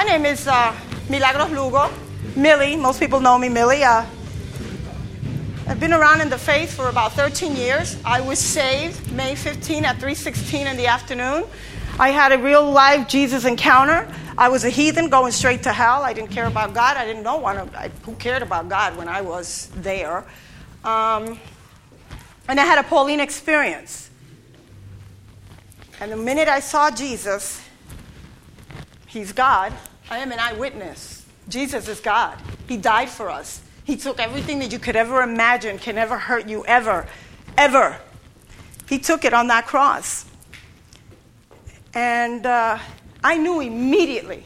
my name is uh, Milagros Lugo, Millie. Most people know me, Millie. Uh, I've been around in the faith for about 13 years. I was saved May 15 at 3:16 in the afternoon. I had a real life Jesus encounter. I was a heathen going straight to hell. I didn't care about God. I didn't know one of, I, who cared about God when I was there. Um, and I had a Pauline experience. And the minute I saw Jesus, He's God, I am an eyewitness. Jesus is God. He died for us. He took everything that you could ever imagine can ever hurt you, ever, ever. He took it on that cross. And uh, I knew immediately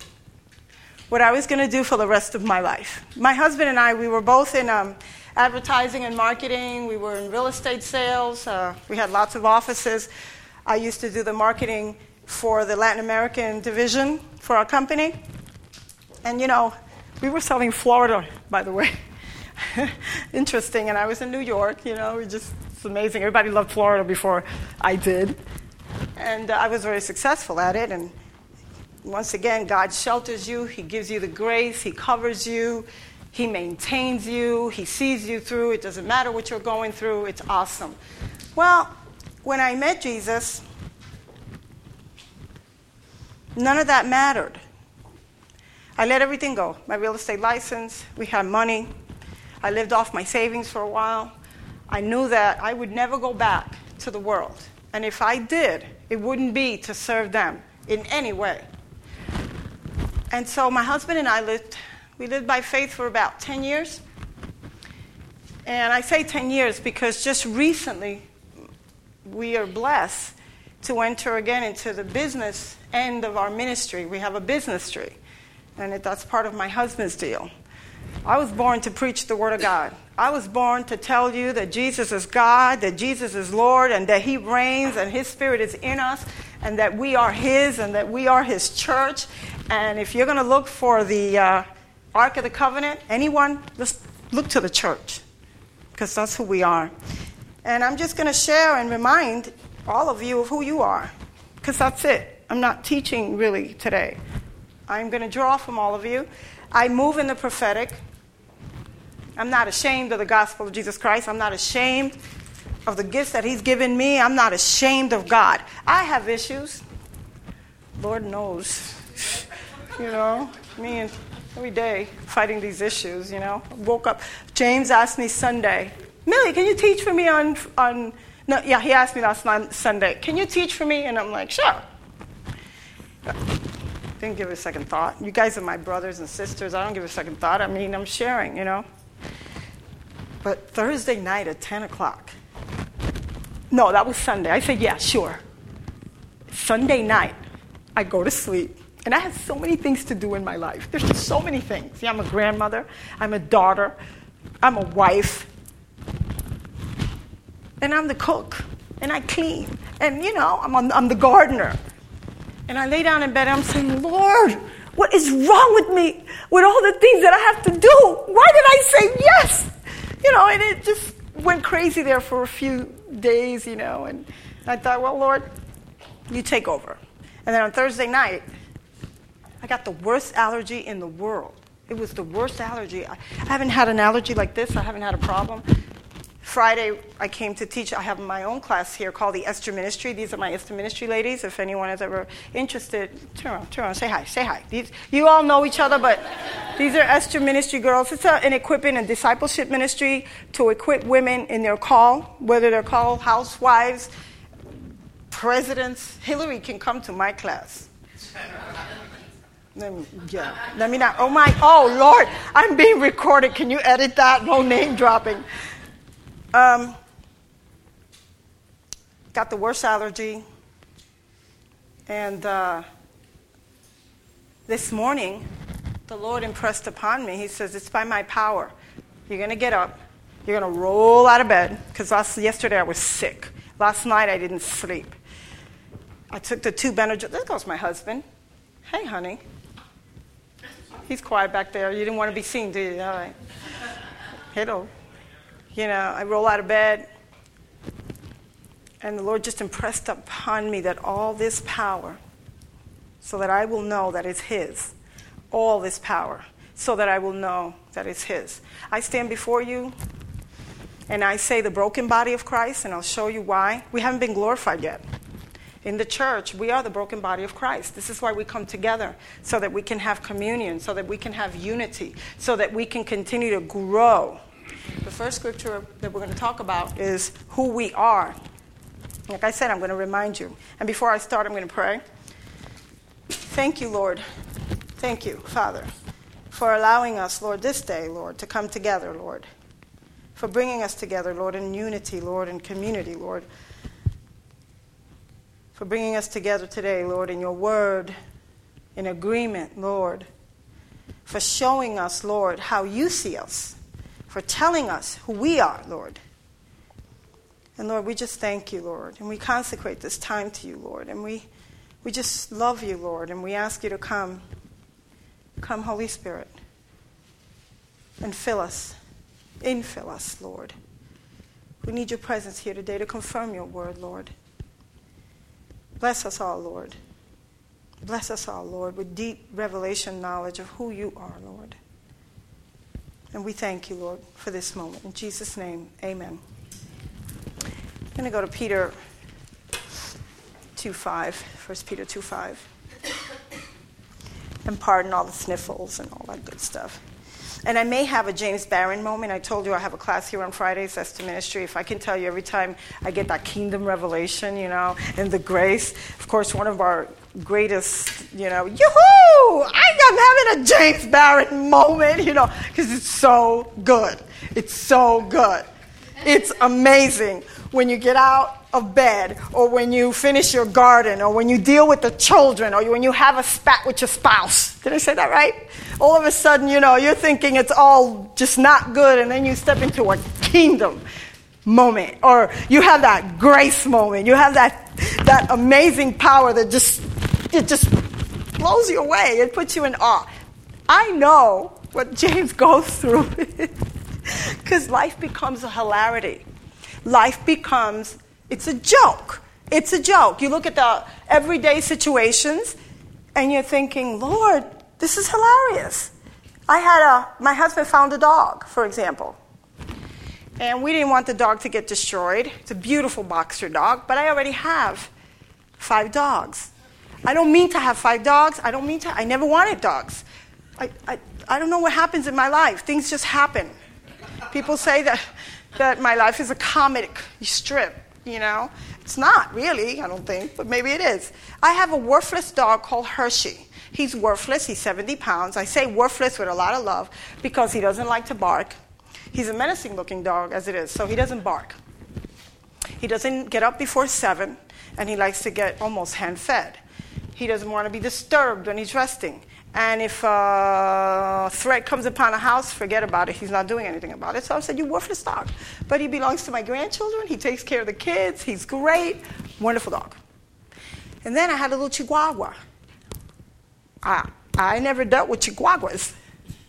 what I was going to do for the rest of my life. My husband and I, we were both in um, advertising and marketing, we were in real estate sales, uh, we had lots of offices. I used to do the marketing for the Latin American division for our company. And you know, we were selling Florida, by the way. Interesting. And I was in New York, you know, it just, it's amazing. Everybody loved Florida before I did. And uh, I was very successful at it. And once again, God shelters you, He gives you the grace, He covers you, He maintains you, He sees you through. It doesn't matter what you're going through, it's awesome. Well, when I met Jesus, None of that mattered. I let everything go my real estate license, we had money. I lived off my savings for a while. I knew that I would never go back to the world. And if I did, it wouldn't be to serve them in any way. And so my husband and I lived, we lived by faith for about 10 years. And I say 10 years because just recently we are blessed to enter again into the business end of our ministry. We have a business tree, and that's part of my husband's deal. I was born to preach the Word of God. I was born to tell you that Jesus is God, that Jesus is Lord, and that He reigns, and His Spirit is in us, and that we are His, and that we are His church. And if you're going to look for the uh, Ark of the Covenant, anyone, just look to the church, because that's who we are. And I'm just going to share and remind all of you of who you are, because that's it. I'm not teaching really today. I'm going to draw from all of you. I move in the prophetic. I'm not ashamed of the gospel of Jesus Christ. I'm not ashamed of the gifts that He's given me. I'm not ashamed of God. I have issues. Lord knows. you know, me and every day fighting these issues, you know. I woke up. James asked me Sunday, Millie, can you teach for me on, on no, yeah, he asked me last Sunday, can you teach for me? And I'm like, sure. Didn't give it a second thought. You guys are my brothers and sisters. I don't give a second thought. I mean, I'm sharing, you know. But Thursday night at 10 o'clock. No, that was Sunday. I said, yeah, sure. Sunday night, I go to sleep. And I have so many things to do in my life. There's just so many things. See, I'm a grandmother, I'm a daughter, I'm a wife, and I'm the cook, and I clean. And, you know, I'm, on, I'm the gardener. And I lay down in bed and I'm saying, Lord, what is wrong with me with all the things that I have to do? Why did I say yes? You know, and it just went crazy there for a few days, you know. And I thought, well, Lord, you take over. And then on Thursday night, I got the worst allergy in the world. It was the worst allergy. I haven't had an allergy like this. I haven't had a problem. Friday, I came to teach. I have my own class here called the Esther Ministry. These are my Esther Ministry ladies. If anyone is ever interested, turn around, turn around, say hi, say hi. These, you all know each other, but these are Esther Ministry girls. It's a, an equipping and discipleship ministry to equip women in their call, whether they're called housewives, presidents. Hillary can come to my class. Let me, yeah. Let me not. Oh my. Oh Lord, I'm being recorded. Can you edit that? No name dropping. Um, got the worst allergy. And uh, this morning, the Lord impressed upon me, He says, It's by my power. You're going to get up. You're going to roll out of bed. Because yesterday I was sick. Last night I didn't sleep. I took the two Benadryl. There goes my husband. Hey, honey. He's quiet back there. You didn't want to be seen, do you? All right. Hello you know, I roll out of bed, and the Lord just impressed upon me that all this power, so that I will know that it's His, all this power so that I will know that it's His. I stand before you and I say the broken body of Christ, and I'll show you why. We haven't been glorified yet. In the church, we are the broken body of Christ. This is why we come together, so that we can have communion, so that we can have unity, so that we can continue to grow. The first scripture that we're going to talk about is who we are. Like I said, I'm going to remind you. And before I start, I'm going to pray. Thank you, Lord. Thank you, Father, for allowing us, Lord, this day, Lord, to come together, Lord. For bringing us together, Lord, in unity, Lord, in community, Lord for bringing us together today, Lord, in your word, in agreement, Lord, for showing us, Lord, how you see us, for telling us who we are, Lord. And Lord, we just thank you, Lord, and we consecrate this time to you, Lord, and we, we just love you, Lord, and we ask you to come. Come, Holy Spirit, and fill us, infill us, Lord. We need your presence here today to confirm your word, Lord. Bless us all, Lord. Bless us all, Lord, with deep revelation knowledge of who you are, Lord. And we thank you, Lord, for this moment. In Jesus' name, amen. I'm going to go to Peter 2 5, 1 Peter 2 5. And pardon all the sniffles and all that good stuff. And I may have a James Barron moment. I told you I have a class here on Fridays, that's the ministry. If I can tell you every time I get that kingdom revelation, you know, and the grace. Of course, one of our greatest, you know, yoo-hoo! I'm having a James Barron moment, you know, because it's so good. It's so good. It's amazing when you get out of bed, or when you finish your garden, or when you deal with the children, or when you have a spat with your spouse. Did I say that right? All of a sudden, you know, you're thinking it's all just not good, and then you step into a kingdom moment, or you have that grace moment. You have that that amazing power that just it just blows you away. It puts you in awe. I know what James goes through because life becomes a hilarity. Life becomes it's a joke. It's a joke. You look at the everyday situations and you're thinking, Lord, this is hilarious. I had a, my husband found a dog, for example. And we didn't want the dog to get destroyed. It's a beautiful boxer dog, but I already have five dogs. I don't mean to have five dogs. I don't mean to, I never wanted dogs. I, I, I don't know what happens in my life. Things just happen. People say that, that my life is a comic strip you know? It's not really, I don't think, but maybe it is. I have a worthless dog called Hershey. He's worthless, he's 70 pounds. I say worthless with a lot of love because he doesn't like to bark. He's a menacing looking dog as it is, so he doesn't bark. He doesn't get up before 7, and he likes to get almost hand fed. He doesn't want to be disturbed when he's resting. And if a threat comes upon a house, forget about it. He's not doing anything about it. So I said, You're worthless dog. But he belongs to my grandchildren. He takes care of the kids. He's great. Wonderful dog. And then I had a little Chihuahua. I, I never dealt with Chihuahuas.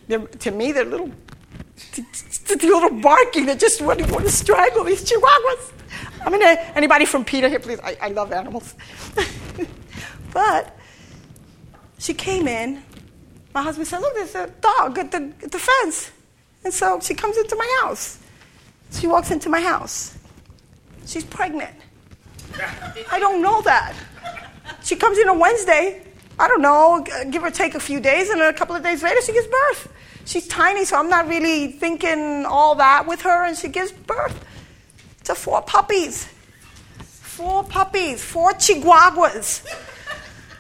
They're, to me, they're little, the little barking. They just want to, want to strangle these Chihuahuas. I mean, anybody from PETA here, please? I, I love animals. but she came in my husband said, Look, there's a dog at the, at the fence. And so she comes into my house. She walks into my house. She's pregnant. I don't know that. She comes in on Wednesday. I don't know, give or take a few days, and a couple of days later, she gives birth. She's tiny, so I'm not really thinking all that with her, and she gives birth to four puppies. Four puppies, four chihuahuas.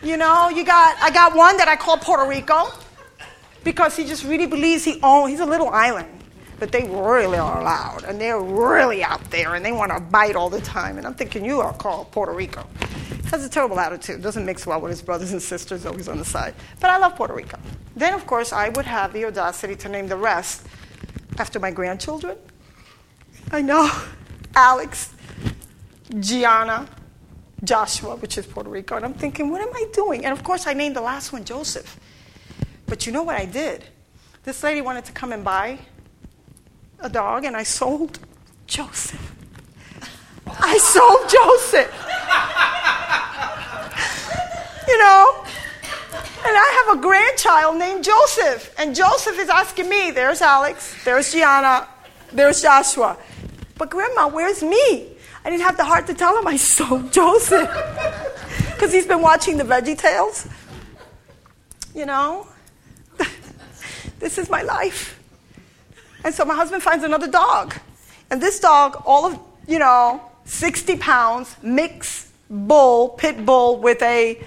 You know, you got I got one that I call Puerto Rico because he just really believes he owns, he's a little island. But they really are loud and they're really out there and they want to bite all the time. And I'm thinking, you are called Puerto Rico. Has a terrible attitude, doesn't mix well with his brothers and sisters, always on the side. But I love Puerto Rico. Then, of course, I would have the audacity to name the rest after my grandchildren. I know Alex, Gianna, Joshua, which is Puerto Rico. And I'm thinking, what am I doing? And of course, I named the last one Joseph. But you know what I did? This lady wanted to come and buy a dog, and I sold Joseph. I sold Joseph. you know, And I have a grandchild named Joseph. And Joseph is asking me, there's Alex, there's Gianna, there's Joshua. But grandma, where's me? I didn't have the heart to tell him I stole Joseph. Because he's been watching the Veggie Tales. You know? this is my life. And so my husband finds another dog. And this dog, all of, you know, 60 pounds, mixed bull, pit bull with a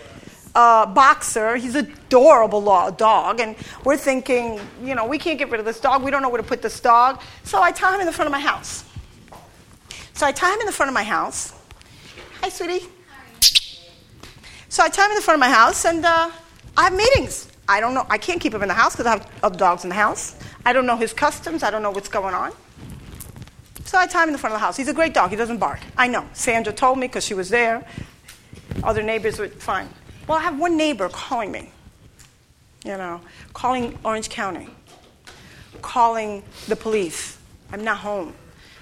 uh, boxer. He's adorable dog. And we're thinking, you know, we can't get rid of this dog. We don't know where to put this dog. So I tie him in the front of my house. So I tie him in the front of my house. Hi, sweetie. So I tie him in the front of my house, and uh, I have meetings. I don't know. I can't keep him in the house because I have other dogs in the house. I don't know his customs. I don't know what's going on. So I tie him in the front of the house. He's a great dog. He doesn't bark. I know. Sandra told me because she was there. Other neighbors were fine. Well, I have one neighbor calling me, you know, calling Orange County, calling the police. I'm not home.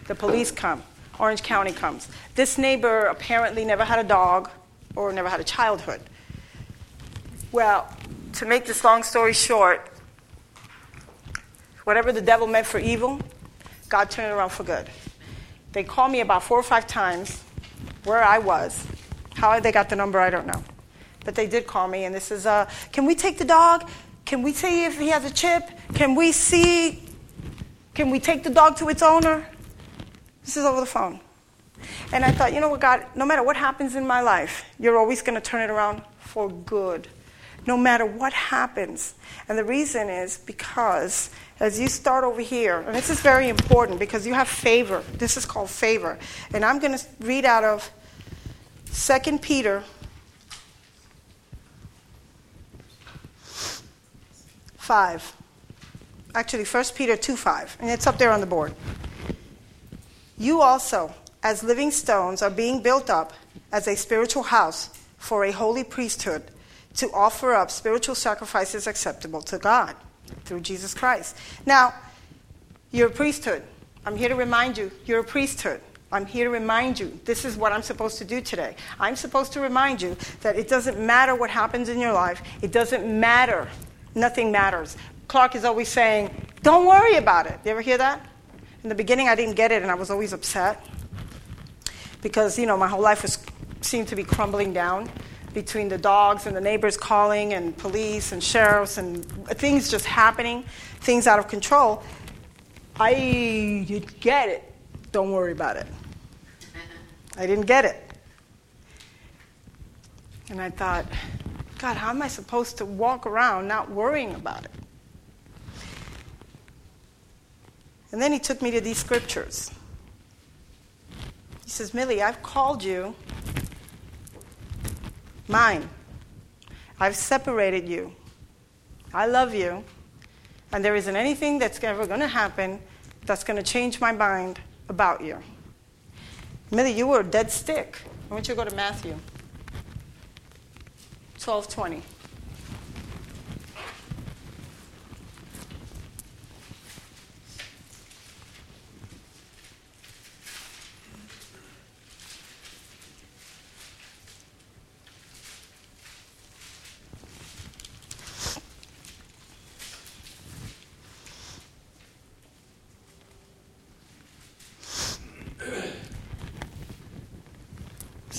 The police come. Orange County comes. This neighbor apparently never had a dog or never had a childhood. Well, to make this long story short, whatever the devil meant for evil, God turned it around for good. They called me about four or five times where I was. How they got the number, I don't know. But they did call me, and this is, uh, can we take the dog? Can we see if he has a chip? Can we see, can we take the dog to its owner? This is over the phone. And I thought, you know what, God, no matter what happens in my life, you're always going to turn it around for good. No matter what happens. And the reason is because as you start over here, and this is very important because you have favor. This is called favor. And I'm going to read out of 2 Peter 5. Actually, 1 Peter 2 5. And it's up there on the board. You also, as living stones, are being built up as a spiritual house for a holy priesthood to offer up spiritual sacrifices acceptable to God through Jesus Christ. Now, you're a priesthood. I'm here to remind you, you're a priesthood. I'm here to remind you, this is what I'm supposed to do today. I'm supposed to remind you that it doesn't matter what happens in your life, it doesn't matter nothing matters. Clark is always saying, Don't worry about it. You ever hear that? In the beginning, I didn't get it, and I was always upset because, you know, my whole life was, seemed to be crumbling down between the dogs and the neighbors calling and police and sheriffs and things just happening, things out of control. I didn't get it. Don't worry about it. I didn't get it. And I thought, God, how am I supposed to walk around not worrying about it? And then he took me to these scriptures. He says, Millie, I've called you mine. I've separated you. I love you. And there isn't anything that's ever going to happen that's going to change my mind about you. Millie, you were a dead stick. I want you to go to Matthew 1220.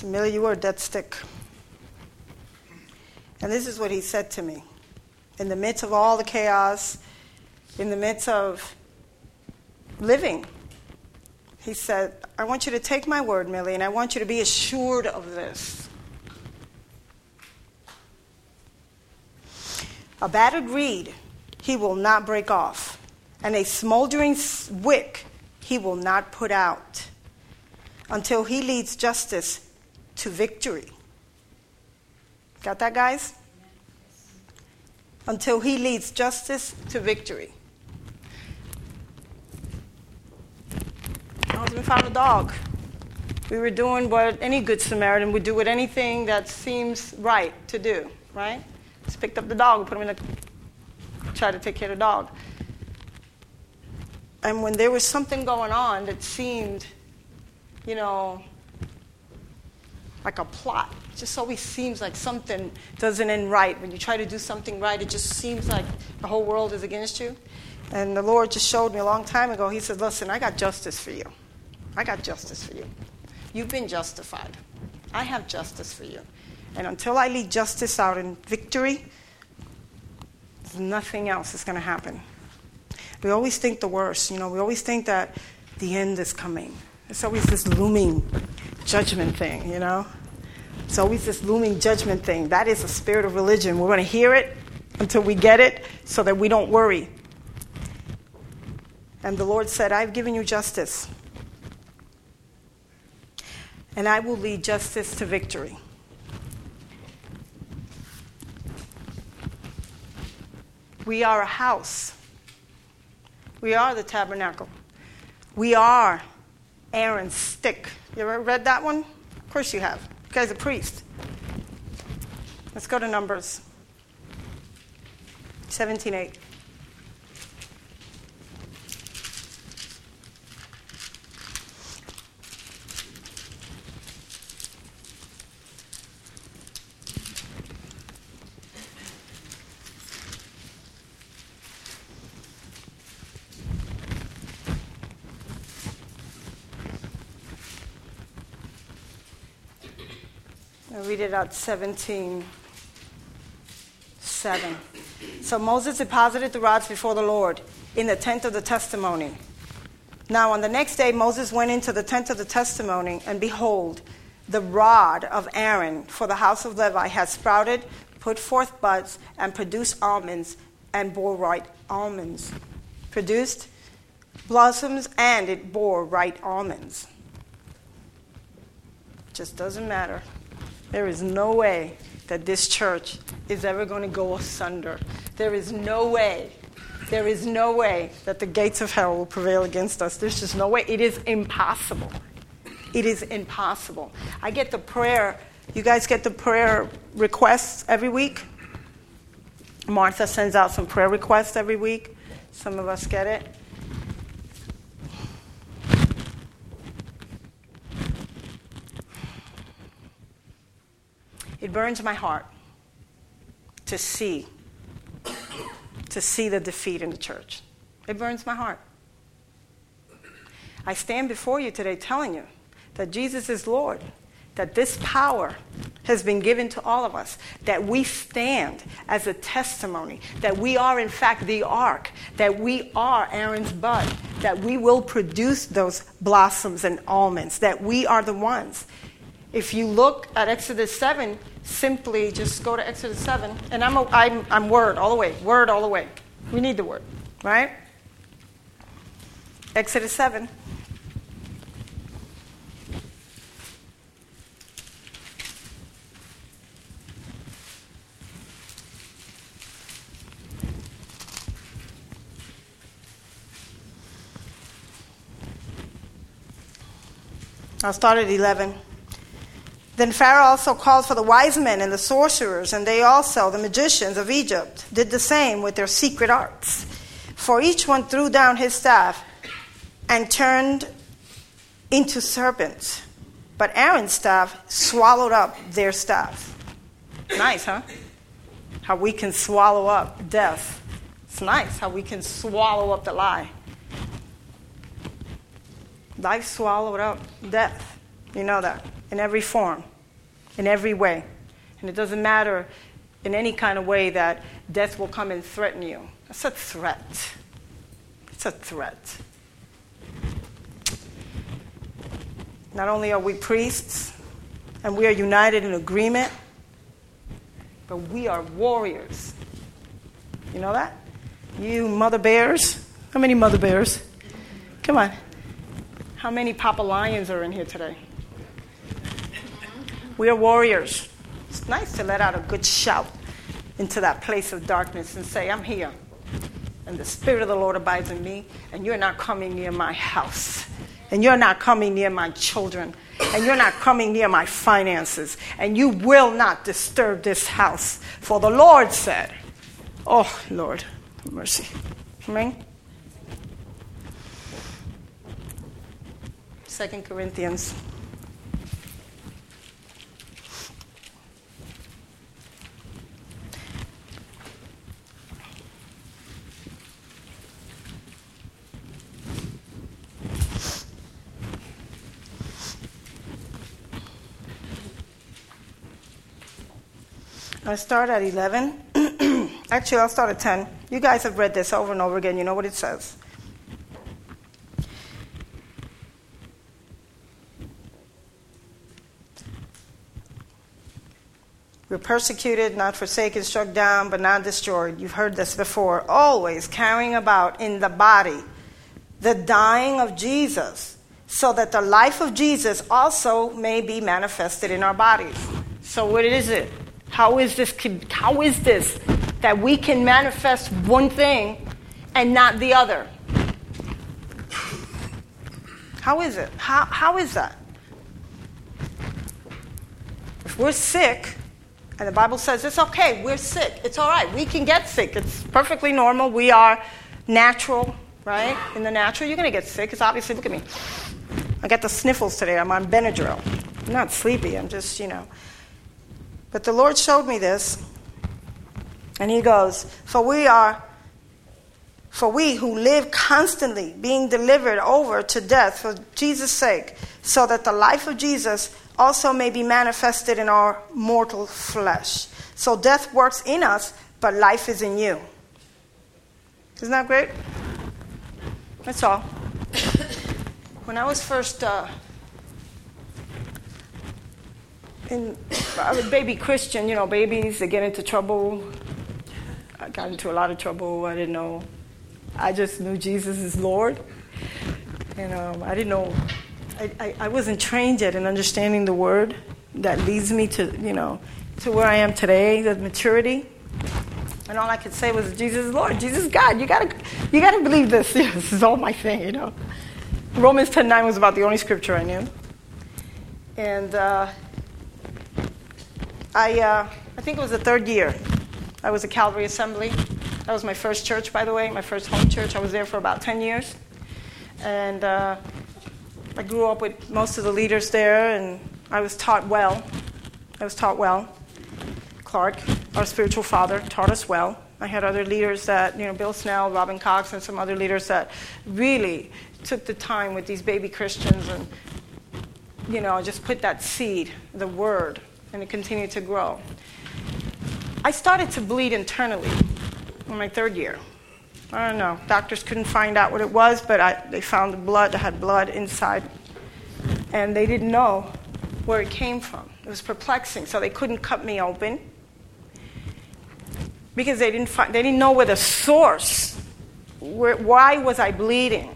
Millie, you were a dead stick. And this is what he said to me. In the midst of all the chaos, in the midst of living, he said, I want you to take my word, Millie, and I want you to be assured of this. A battered reed he will not break off, and a smoldering wick he will not put out until he leads justice to victory. Got that, guys? Until he leads justice to victory. My husband found a dog. We were doing what any good Samaritan would do with anything that seems right to do, right? Just picked up the dog, put him in the, try to take care of the dog. And when there was something going on that seemed, you know, like a plot. It just always seems like something doesn't end right. When you try to do something right, it just seems like the whole world is against you. And the Lord just showed me a long time ago. He said, Listen, I got justice for you. I got justice for you. You've been justified. I have justice for you. And until I lead justice out in victory, nothing else is going to happen. We always think the worst. You know, we always think that the end is coming. It's always this looming judgment thing, you know? It's always this looming judgment thing. That is the spirit of religion. We're going to hear it until we get it so that we don't worry. And the Lord said, I've given you justice. And I will lead justice to victory. We are a house. We are the tabernacle. We are Aaron's stick. You ever read that one? Of course you have. You guy's a priest. Let's go to Numbers 17:8. I'll read it out 17, 7. So Moses deposited the rods before the Lord in the tent of the testimony. Now, on the next day, Moses went into the tent of the testimony, and behold, the rod of Aaron for the house of Levi had sprouted, put forth buds, and produced almonds, and bore ripe almonds. Produced blossoms, and it bore ripe almonds. Just doesn't matter. There is no way that this church is ever going to go asunder. There is no way. There is no way that the gates of hell will prevail against us. There's just no way. It is impossible. It is impossible. I get the prayer. You guys get the prayer requests every week? Martha sends out some prayer requests every week. Some of us get it. It burns my heart to see to see the defeat in the church. It burns my heart. I stand before you today telling you that Jesus is Lord, that this power has been given to all of us, that we stand as a testimony, that we are, in fact, the ark, that we are Aaron's bud, that we will produce those blossoms and almonds, that we are the ones. If you look at Exodus 7, simply just go to Exodus 7, and I'm, a, I'm, I'm word all the way, word all the way. We need the word, right? Exodus 7. I'll start at 11. Then Pharaoh also called for the wise men and the sorcerers, and they also, the magicians of Egypt, did the same with their secret arts. For each one threw down his staff and turned into serpents. But Aaron's staff swallowed up their staff. Nice, huh? How we can swallow up death. It's nice how we can swallow up the lie. Life swallowed up death. You know that. In every form, in every way. And it doesn't matter in any kind of way that death will come and threaten you. That's a threat. It's a threat. Not only are we priests and we are united in agreement, but we are warriors. You know that? You mother bears. How many mother bears? Come on. How many Papa Lions are in here today? We are warriors. It's nice to let out a good shout into that place of darkness and say, I'm here. And the Spirit of the Lord abides in me, and you're not coming near my house. And you're not coming near my children. And you're not coming near my finances. And you will not disturb this house. For the Lord said, Oh, Lord, mercy. Amen. Second Corinthians I start at 11. Actually, I'll start at 10. You guys have read this over and over again. You know what it says. We're persecuted, not forsaken, struck down, but not destroyed. You've heard this before. Always carrying about in the body the dying of Jesus, so that the life of Jesus also may be manifested in our bodies. So, what is it? How is this? How is this that we can manifest one thing and not the other? How is it? How, how is that? If we're sick, and the Bible says it's okay, we're sick. It's all right. We can get sick. It's perfectly normal. We are natural, right? In the natural, you're going to get sick. It's obviously, look at me. I got the sniffles today. I'm on Benadryl. I'm not sleepy. I'm just, you know. But the Lord showed me this, and He goes, For we are, for we who live constantly being delivered over to death for Jesus' sake, so that the life of Jesus also may be manifested in our mortal flesh. So death works in us, but life is in you. Isn't that great? That's all. when I was first uh, in, I was baby Christian, you know, babies, they get into trouble. I got into a lot of trouble. I didn't know. I just knew Jesus is Lord. And um, I didn't know I, I, I wasn't trained yet in understanding the word that leads me to, you know, to where I am today, the maturity. And all I could say was, Jesus is Lord, Jesus is God. You gotta, you gotta believe this. This is all my thing, you know. Romans 10:9 was about the only scripture I knew. And uh, I, uh, I think it was the third year. I was at Calvary Assembly. That was my first church, by the way, my first home church. I was there for about 10 years. And uh, I grew up with most of the leaders there, and I was taught well. I was taught well. Clark, our spiritual father, taught us well. I had other leaders that, you know, Bill Snell, Robin Cox, and some other leaders that really took the time with these baby Christians and, you know, just put that seed, the word, and it continued to grow. I started to bleed internally in my third year. I don't know. Doctors couldn't find out what it was, but I, they found blood. I had blood inside. And they didn't know where it came from. It was perplexing. So they couldn't cut me open because they didn't, find, they didn't know where the source, where, why was I bleeding?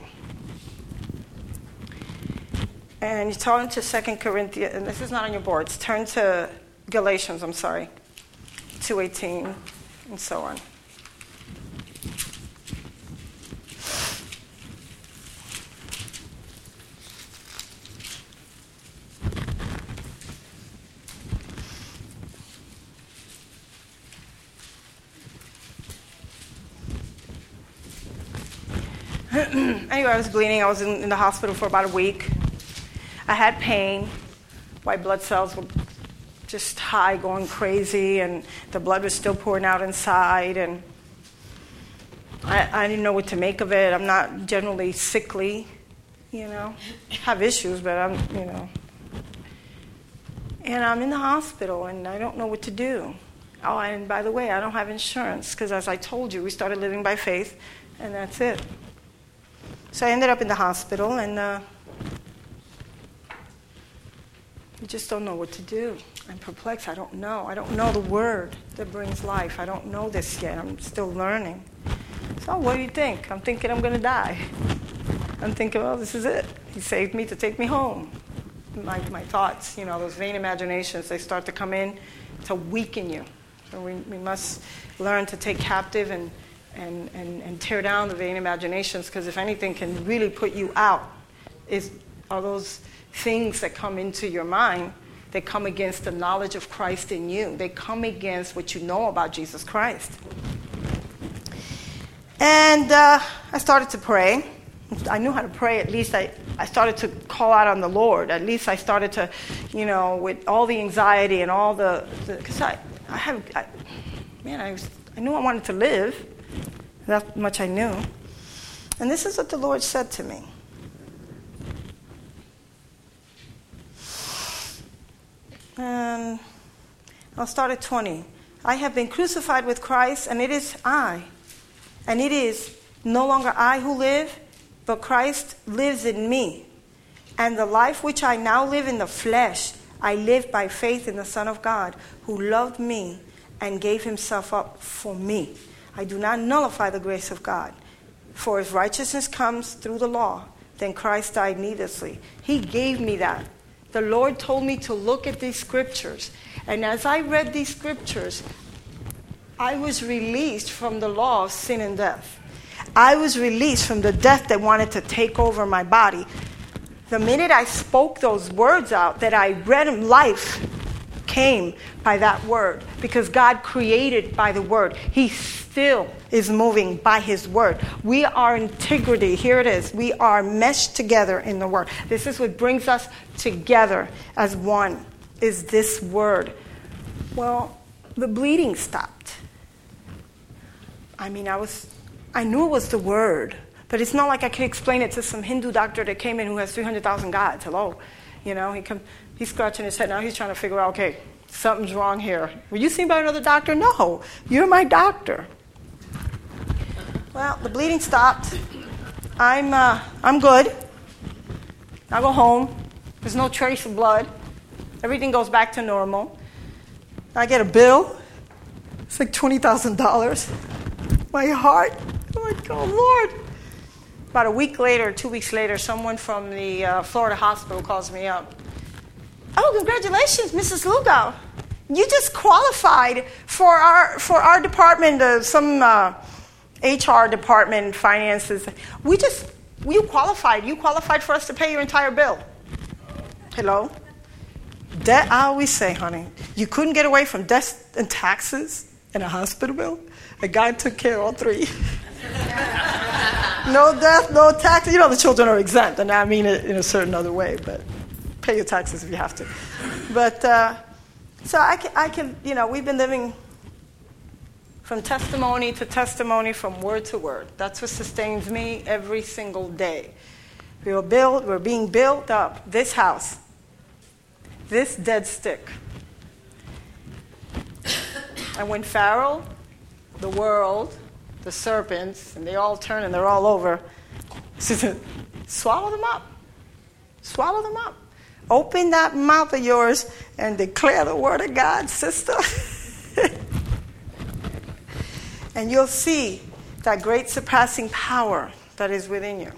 And you turn to Second Corinthians, and this is not on your boards, turn to Galatians, I'm sorry, 2.18 and so on. anyway, I was bleeding. I was in, in, the hospital for about a week. I had pain. White blood cells were just high, going crazy, and the blood was still pouring out inside. And I, I didn't know what to make of it. I'm not generally sickly, you know. have issues, but I'm, you know. And I'm in the hospital, and I don't know what to do. Oh, and by the way, I don't have insurance because, as I told you, we started living by faith, and that's it. So I ended up in the hospital, and uh, I just don't know what to do. I'm perplexed. I don't know. I don't know the word that brings life. I don't know this yet. I'm still learning. So, what do you think? I'm thinking I'm going to die. I'm thinking, well, this is it. He saved me to take me home. My, my thoughts, you know, those vain imaginations, they start to come in to weaken you. So we, we must learn to take captive and and, and, and tear down the vain imaginations because if anything can really put you out is are those things that come into your mind they come against the knowledge of christ in you they come against what you know about jesus christ. And uh, i started to pray. I knew how to pray. At least I, I started to call out on the lord. At least i started to you know with all the anxiety and all the because I, I have I, man I, was, I knew i wanted to live. That much I knew. And this is what the Lord said to me. And I'll start at 20. I have been crucified with Christ, and it is I. And it is no longer I who live, but Christ lives in me. And the life which I now live in the flesh, I live by faith in the Son of God, who loved me and gave himself up for me. I do not nullify the grace of God. For if righteousness comes through the law, then Christ died needlessly. He gave me that. The Lord told me to look at these scriptures. And as I read these scriptures, I was released from the law of sin and death. I was released from the death that wanted to take over my body. The minute I spoke those words out, that I read them, life came by that word because God created by the word. He still is moving by his word. We are integrity. Here it is. We are meshed together in the word. This is what brings us together as one is this word. Well, the bleeding stopped. I mean, I was I knew it was the word, but it's not like I could explain it to some Hindu doctor that came in who has 300,000 gods. Hello. You know, he come, he's scratching his head. Now he's trying to figure out, okay, something's wrong here. Were you seen by another doctor? No, you're my doctor. Well, the bleeding stopped. I'm, uh, I'm good. I go home. There's no trace of blood. Everything goes back to normal. I get a bill. It's like $20,000. My heart, I'm like, oh, Lord. About a week later, two weeks later, someone from the uh, Florida hospital calls me up. Oh, congratulations, Mrs. Lugo. You just qualified for our, for our department, uh, some uh, HR department, finances. We just, you qualified. You qualified for us to pay your entire bill. Hello? Debt, I always say, honey, you couldn't get away from debt and taxes and a hospital bill. A guy took care of all three. no death, no tax. You know, the children are exempt, and I mean it in a certain other way, but pay your taxes if you have to. But uh, so I can, I can, you know, we've been living from testimony to testimony, from word to word. That's what sustains me every single day. We were built, we're being built up. This house, this dead stick. And when Pharaoh, the world, the serpents, and they all turn and they're all over, swallow them up. Swallow them up. Open that mouth of yours and declare the word of God, sister. and you'll see that great surpassing power that is within you.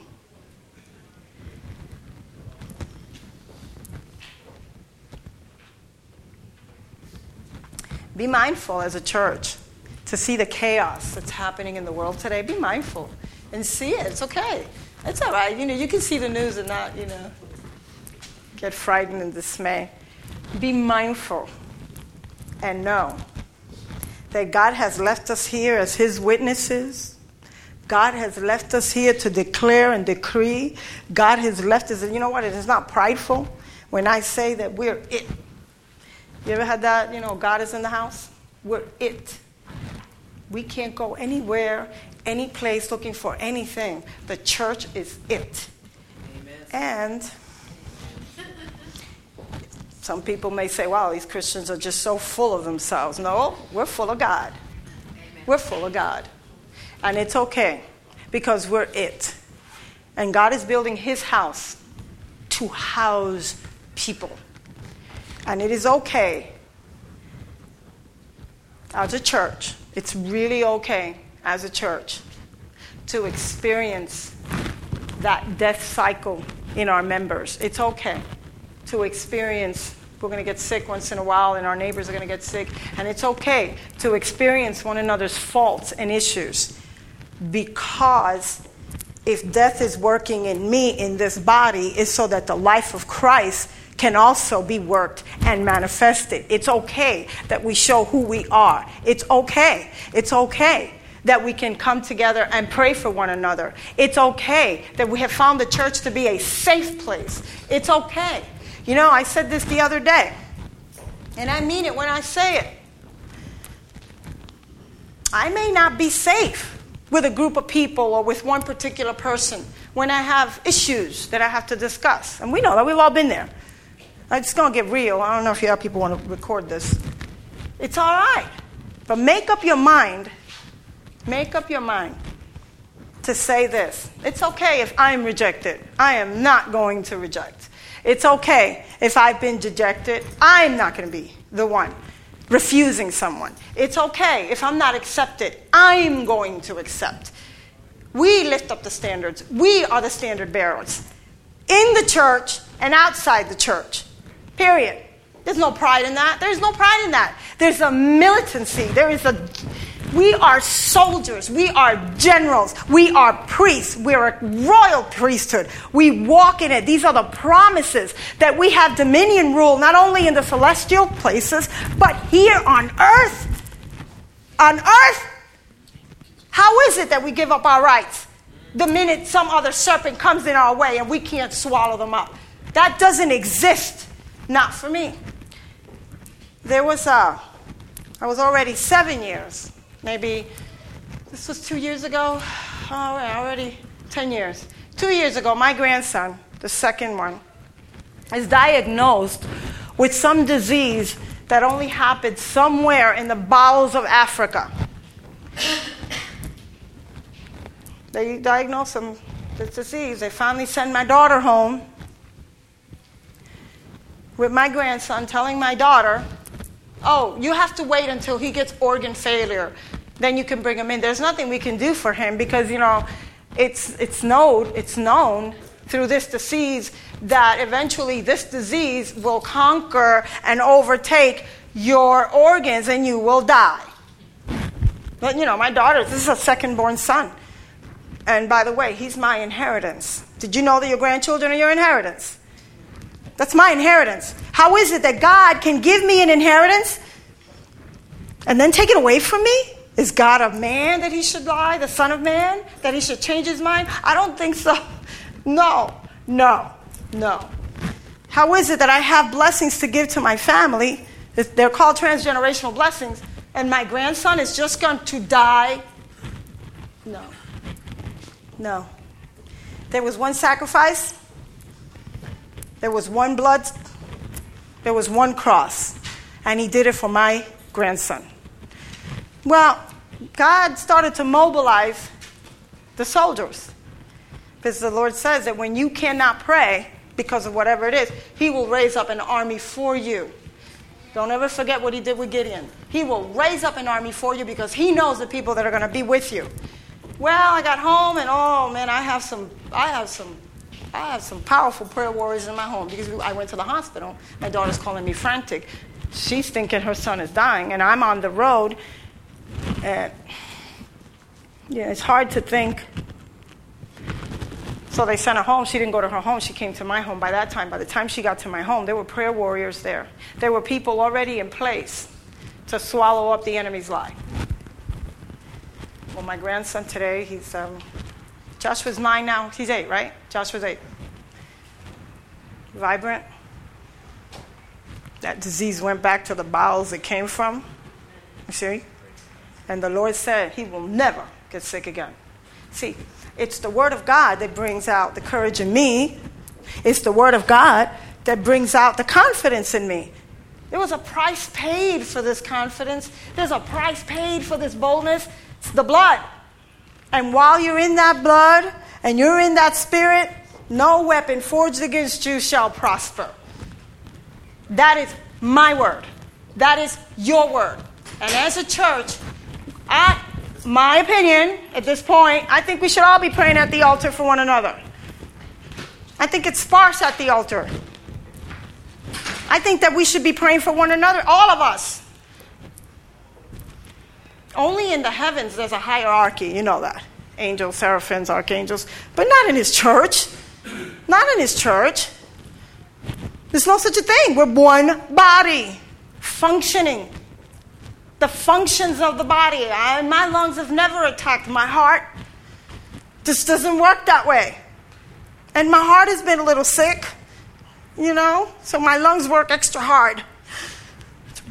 Be mindful as a church to see the chaos that's happening in the world today. Be mindful and see it. It's okay. It's all right. You know, you can see the news and not, you know, get frightened and dismay. Be mindful and know that God has left us here as His witnesses. God has left us here to declare and decree. God has left us, and you know what? It is not prideful when I say that we're it. You ever had that? You know, God is in the house? We're it. We can't go anywhere, any place looking for anything. The church is it. Amen. And some people may say, wow, these Christians are just so full of themselves. No, we're full of God. Amen. We're full of God. And it's okay because we're it. And God is building his house to house people. And it is okay as a church, it's really okay as a church to experience that death cycle in our members. It's okay to experience we're going to get sick once in a while and our neighbors are going to get sick and it's okay to experience one another's faults and issues because if death is working in me in this body is so that the life of Christ can also be worked and manifested. It's okay that we show who we are. It's okay. It's okay that we can come together and pray for one another. It's okay that we have found the church to be a safe place. It's okay. You know, I said this the other day, and I mean it when I say it. I may not be safe with a group of people or with one particular person when I have issues that I have to discuss. And we know that we've all been there. Just going to get real. I don't know if you have people want to record this. It's all right. But make up your mind, make up your mind to say this. It's okay if I'm rejected. I am not going to reject. It's okay if I've been dejected. I'm not going to be the one refusing someone. It's okay if I'm not accepted. I'm going to accept. We lift up the standards. We are the standard bearers in the church and outside the church. Period. There's no pride in that. There's no pride in that. There's a militancy. There is a. We are soldiers. We are generals. We are priests. We're a royal priesthood. We walk in it. These are the promises that we have dominion rule not only in the celestial places, but here on earth. On earth. How is it that we give up our rights the minute some other serpent comes in our way and we can't swallow them up? That doesn't exist. Not for me. There was a, I was already seven years, maybe, this was two years ago. Oh, already 10 years. Two years ago, my grandson, the second one, is diagnosed with some disease that only happened somewhere in the bowels of Africa. They diagnosed him with disease. They finally sent my daughter home with my grandson telling my daughter, Oh, you have to wait until he gets organ failure. Then you can bring him in. There's nothing we can do for him because, you know, it's, it's, known, it's known through this disease that eventually this disease will conquer and overtake your organs and you will die. But, you know, my daughter, this is a second born son. And by the way, he's my inheritance. Did you know that your grandchildren are your inheritance? That's my inheritance. How is it that God can give me an inheritance and then take it away from me? Is God a man that he should lie, the Son of Man, that he should change his mind? I don't think so. No, no, no. How is it that I have blessings to give to my family? They're called transgenerational blessings, and my grandson is just going to die? No. No. There was one sacrifice there was one blood, there was one cross, and he did it for my grandson. Well, God started to mobilize the soldiers. Because the Lord says that when you cannot pray because of whatever it is, He will raise up an army for you. Don't ever forget what He did with Gideon. He will raise up an army for you because He knows the people that are going to be with you. Well, I got home and oh man, I have some I have some I have some powerful prayer warriors in my home because I went to the hospital. My daughter's calling me frantic. She's thinking her son is dying, and I'm on the road. And yeah, it's hard to think. So they sent her home. She didn't go to her home. She came to my home. By that time, by the time she got to my home, there were prayer warriors there. There were people already in place to swallow up the enemy's lie. Well, my grandson today, he's um, Joshua's nine now. He's eight, right? Joshua's eight. Vibrant. That disease went back to the bowels it came from. You see? And the Lord said he will never get sick again. See, it's the Word of God that brings out the courage in me. It's the Word of God that brings out the confidence in me. There was a price paid for this confidence. There's a price paid for this boldness. It's the blood. And while you're in that blood and you're in that spirit, no weapon forged against you shall prosper. That is my word. That is your word. And as a church, I, my opinion at this point, I think we should all be praying at the altar for one another. I think it's sparse at the altar. I think that we should be praying for one another, all of us. Only in the heavens there's a hierarchy, you know that. Angels, seraphims, archangels, but not in his church. Not in his church. There's no such a thing. We're one body, functioning. The functions of the body. I, my lungs have never attacked my heart. This doesn't work that way. And my heart has been a little sick, you know, so my lungs work extra hard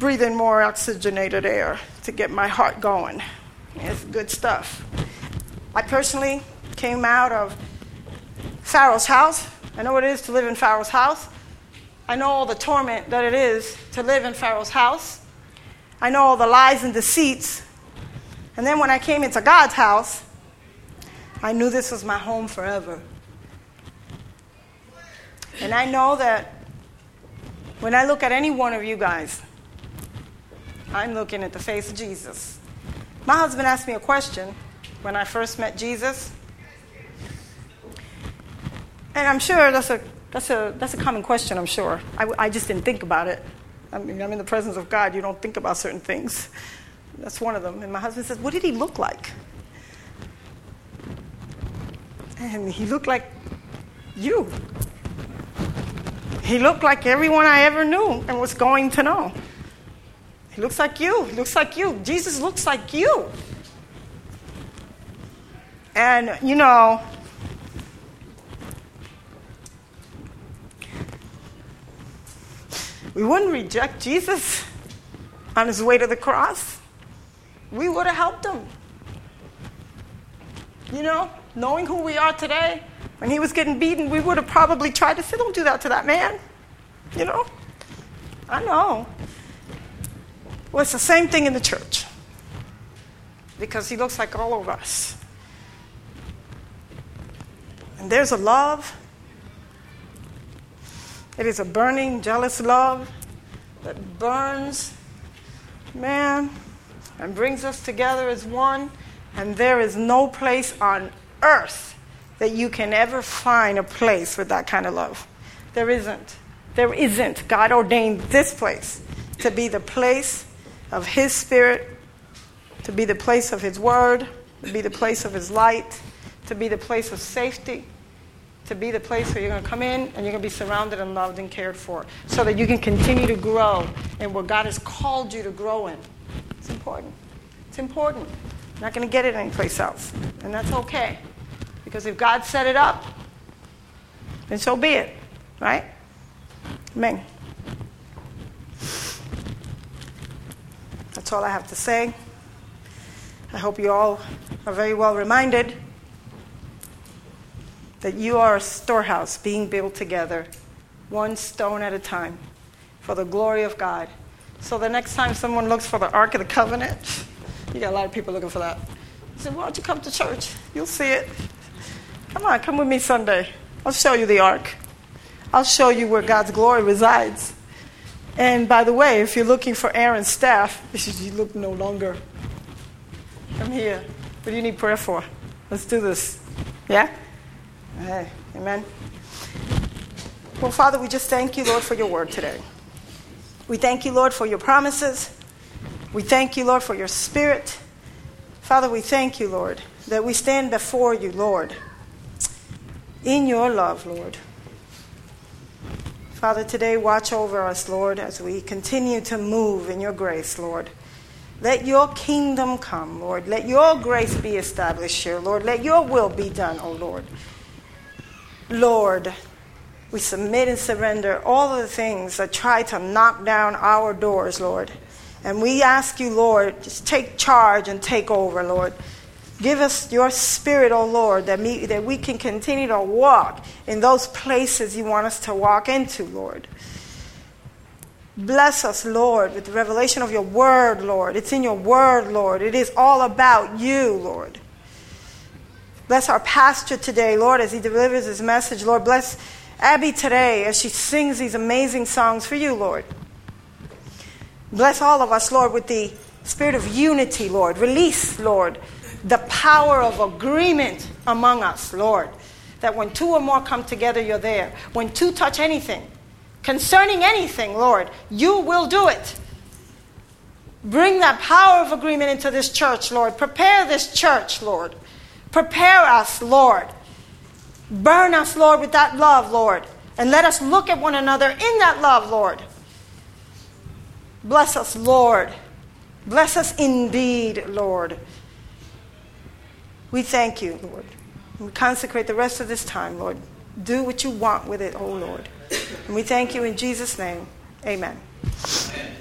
in more oxygenated air to get my heart going. It's good stuff. I personally came out of Pharaoh's house. I know what it is to live in Pharaoh's house. I know all the torment that it is to live in Pharaoh's house. I know all the lies and deceits. And then when I came into God's house, I knew this was my home forever. And I know that when I look at any one of you guys, I'm looking at the face of Jesus. My husband asked me a question when I first met Jesus. And I'm sure that's a, that's a, that's a common question, I'm sure. I, I just didn't think about it. I mean, I'm in the presence of God, you don't think about certain things. That's one of them. And my husband says, What did he look like? And he looked like you. He looked like everyone I ever knew and was going to know. He looks like you. He looks like you. Jesus looks like you. And, you know, we wouldn't reject Jesus on his way to the cross. We would have helped him. You know, knowing who we are today, when he was getting beaten, we would have probably tried to say, Don't do that to that man. You know? I know. Well, it's the same thing in the church because he looks like all of us. And there's a love. It is a burning, jealous love that burns, man, and brings us together as one. And there is no place on earth that you can ever find a place with that kind of love. There isn't. There isn't. God ordained this place to be the place of His Spirit, to be the place of His Word, to be the place of His light, to be the place of safety, to be the place where you're going to come in and you're going to be surrounded and loved and cared for so that you can continue to grow in what God has called you to grow in. It's important. It's important. You're not going to get it anyplace else. And that's okay. Because if God set it up, then so be it. Right? Amen. That's all I have to say. I hope you all are very well reminded that you are a storehouse being built together, one stone at a time, for the glory of God. So the next time someone looks for the Ark of the Covenant, you got a lot of people looking for that. Said, Why don't you come to church? You'll see it. Come on, come with me Sunday. I'll show you the Ark. I'll show you where God's glory resides. And by the way, if you're looking for Aaron's staff, you look no longer. Come here. What do you need prayer for? Let's do this. Yeah? Amen. Well, Father, we just thank you, Lord, for your word today. We thank you, Lord, for your promises. We thank you, Lord, for your spirit. Father, we thank you, Lord, that we stand before you, Lord, in your love, Lord. Father, today watch over us, Lord, as we continue to move in your grace, Lord. Let your kingdom come, Lord. Let your grace be established here, Lord. Let your will be done, O oh Lord. Lord, we submit and surrender all of the things that try to knock down our doors, Lord. And we ask you, Lord, just take charge and take over, Lord. Give us your spirit, O oh Lord, that, me, that we can continue to walk in those places you want us to walk into, Lord. Bless us, Lord, with the revelation of your word, Lord. It's in your word, Lord. It is all about you, Lord. Bless our pastor today, Lord, as he delivers his message. Lord, bless Abby today as she sings these amazing songs for you, Lord. Bless all of us, Lord, with the spirit of unity, Lord. Release, Lord, the power of agreement among us, Lord. That when two or more come together, you're there. When two touch anything, concerning anything, Lord, you will do it. Bring that power of agreement into this church, Lord. Prepare this church, Lord. Prepare us, Lord. Burn us, Lord, with that love, Lord. And let us look at one another in that love, Lord. Bless us, Lord. Bless us indeed, Lord. We thank you, Lord. We consecrate the rest of this time, Lord. Do what you want with it, oh Lord. And we thank you in Jesus' name. Amen. Amen.